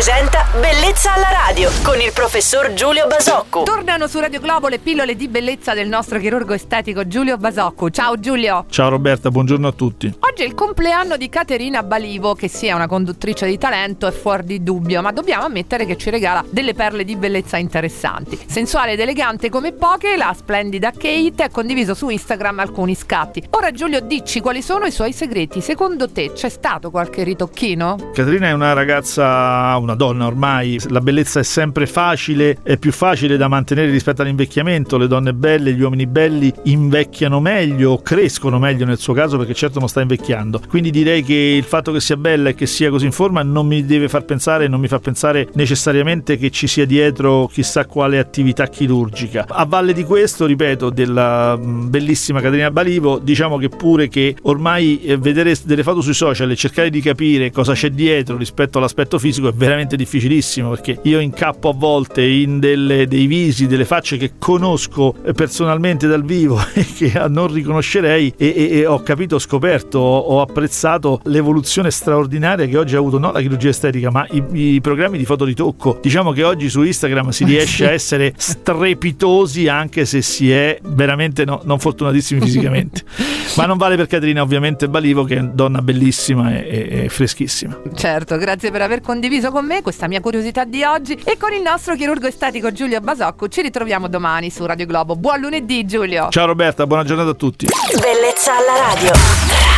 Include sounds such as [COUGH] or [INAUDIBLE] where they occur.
presenta Bellezza alla radio con il professor Giulio Basocco. Tornano su Radio Globo le pillole di bellezza del nostro chirurgo estetico Giulio Basocco. Ciao Giulio. Ciao Roberta, buongiorno a tutti. Oggi è il compleanno di Caterina Balivo, che sia una conduttrice di talento è fuori di dubbio, ma dobbiamo ammettere che ci regala delle perle di bellezza interessanti. Sensuale ed elegante come poche, la splendida Kate ha condiviso su Instagram alcuni scatti. Ora Giulio, dici quali sono i suoi segreti. Secondo te c'è stato qualche ritocchino? Caterina è una ragazza, una donna ormai, la bellezza è sempre facile, è più facile da mantenere rispetto all'invecchiamento, le donne belle, gli uomini belli invecchiano meglio, crescono meglio nel suo caso perché certo non sta invecchiando. Quindi direi che il fatto che sia bella e che sia così in forma non mi deve far pensare, non mi fa pensare necessariamente che ci sia dietro chissà quale attività chirurgica. A valle di questo, ripeto, della mm, bellissima Caterina Balivo, diciamo che pure che ormai eh, vedere delle foto sui social e cercare di capire cosa c'è dietro rispetto all'aspetto fisico è veramente difficilissimo perché io incappo a volte in delle, dei visi, delle facce che conosco personalmente dal vivo [LAUGHS] e che non riconoscerei e, e, e ho capito, ho scoperto, ho, ho, apprezzato l'evoluzione straordinaria che oggi ha avuto non la chirurgia estetica ma i, i programmi di fotoritocco. Diciamo che oggi su Instagram si [LAUGHS] riesce a essere strepitosi anche se si è veramente no, non fortunatissimi fisicamente. [LAUGHS] ma non vale per Caterina ovviamente Balivo che è una donna bellissima e, e freschissima. Certo, grazie per aver condiviso con me questa mia curiosità di oggi e con il nostro chirurgo estetico Giulio Basocco ci ritroviamo domani su Radio Globo. Buon lunedì Giulio. Ciao Roberta, buona giornata a tutti. Bellezza alla radio.